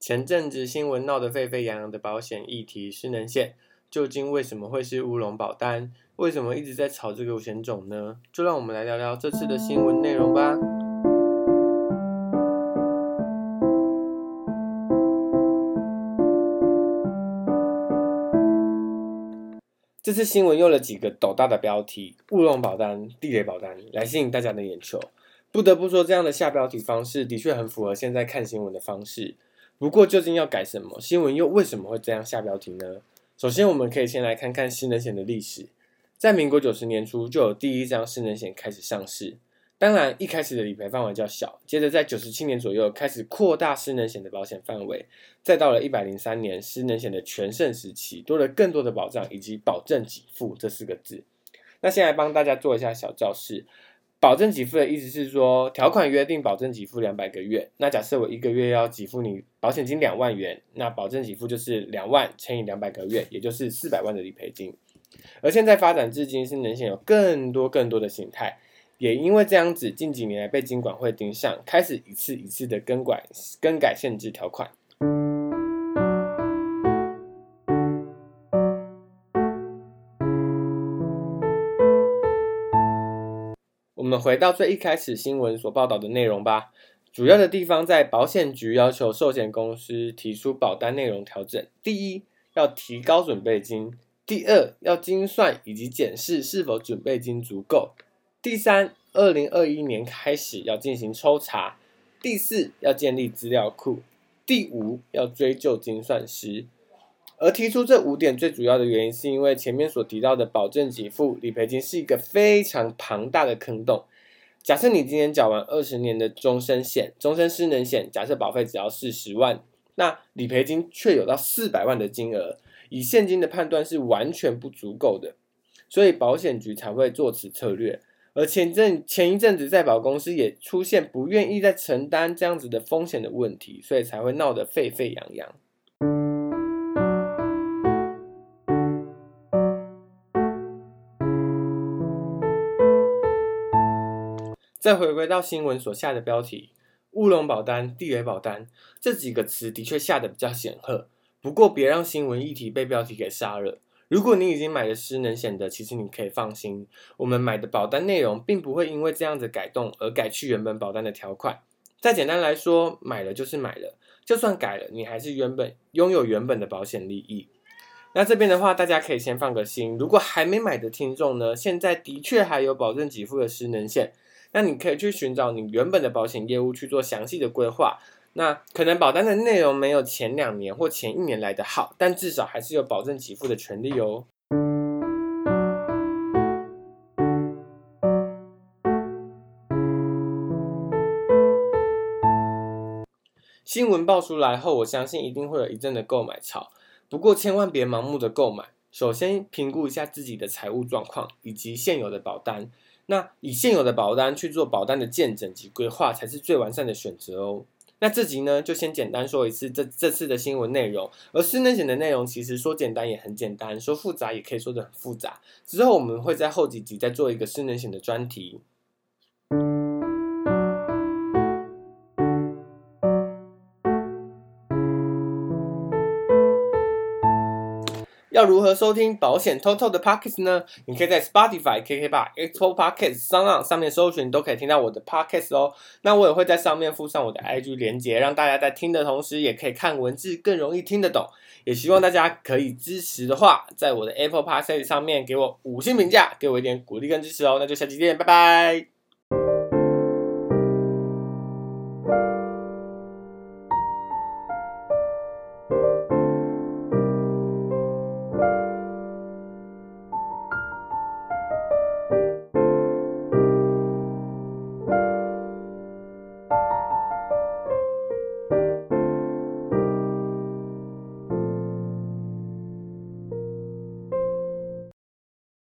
前阵子新闻闹得沸沸扬扬的保险议题，失能险究竟为什么会是乌龙保单？为什么一直在炒这个险种呢？就让我们来聊聊这次的新闻内容吧。这次新闻用了几个斗大的标题：乌龙保单、地雷保单，来吸引大家的眼球。不得不说，这样的下标题方式的确很符合现在看新闻的方式。不过，究竟要改什么？新闻又为什么会这样下标题呢？首先，我们可以先来看看失能险的历史。在民国九十年初，就有第一张失能险开始上市。当然，一开始的理赔范围较小，接着在九十七年左右开始扩大失能险的保险范围，再到了一百零三年，失能险的全盛时期，多了更多的保障以及保证给付这四个字。那现在帮大家做一下小教室。保证给付的意思是说，条款约定保证给付两百个月。那假设我一个月要给付你保险金两万元，那保证给付就是两万乘以两百个月，也就是四百万的理赔金。而现在发展至今，是能险有更多更多的形态，也因为这样子，近几年来被金管会盯上，开始一次一次的更改更改限制条款。我们回到最一开始新闻所报道的内容吧。主要的地方在保险局要求寿险公司提出保单内容调整。第一，要提高准备金；第二，要精算以及检视是否准备金足够；第三，二零二一年开始要进行抽查；第四，要建立资料库；第五，要追究精算师。而提出这五点最主要的原因，是因为前面所提到的保证给付理赔金是一个非常庞大的坑洞。假设你今天缴完二十年的终身险、终身失能险，假设保费只要四十万，那理赔金却有到四百万的金额，以现金的判断是完全不足够的，所以保险局才会做此策略。而前阵前一阵子，在保公司也出现不愿意再承担这样子的风险的问题，所以才会闹得沸沸扬扬。再回归到新闻所下的标题“乌龙保单”“地雷保单”这几个词，的确下得比较显赫。不过，别让新闻议题被标题给杀了。如果你已经买了失能险的，其实你可以放心，我们买的保单内容并不会因为这样子改动而改去原本保单的条款。再简单来说，买了就是买了，就算改了，你还是原本拥有原本的保险利益。那这边的话，大家可以先放个心。如果还没买的听众呢，现在的确还有保证给付的失能险。那你可以去寻找你原本的保险业务去做详细的规划。那可能保单的内容没有前两年或前一年来的好，但至少还是有保证给付的权利哦。新闻爆出来后，我相信一定会有一阵的购买潮。不过千万别盲目的购买，首先评估一下自己的财务状况以及现有的保单。那以现有的保单去做保单的健诊及规划，才是最完善的选择哦。那这集呢，就先简单说一次这这次的新闻内容。而失能险的内容，其实说简单也很简单，说复杂也可以说得很复杂。之后我们会在后几集再做一个失能险的专题。要如何收听保险偷偷的 Podcast 呢？你可以在 Spotify、KK 吧、Apple Podcasts、Sound 上面搜寻，都可以听到我的 Podcast 哦。那我也会在上面附上我的 IG 连接，让大家在听的同时，也可以看文字，更容易听得懂。也希望大家可以支持的话，在我的 Apple Podcast 上面给我五星评价，给我一点鼓励跟支持哦。那就下期见，拜拜。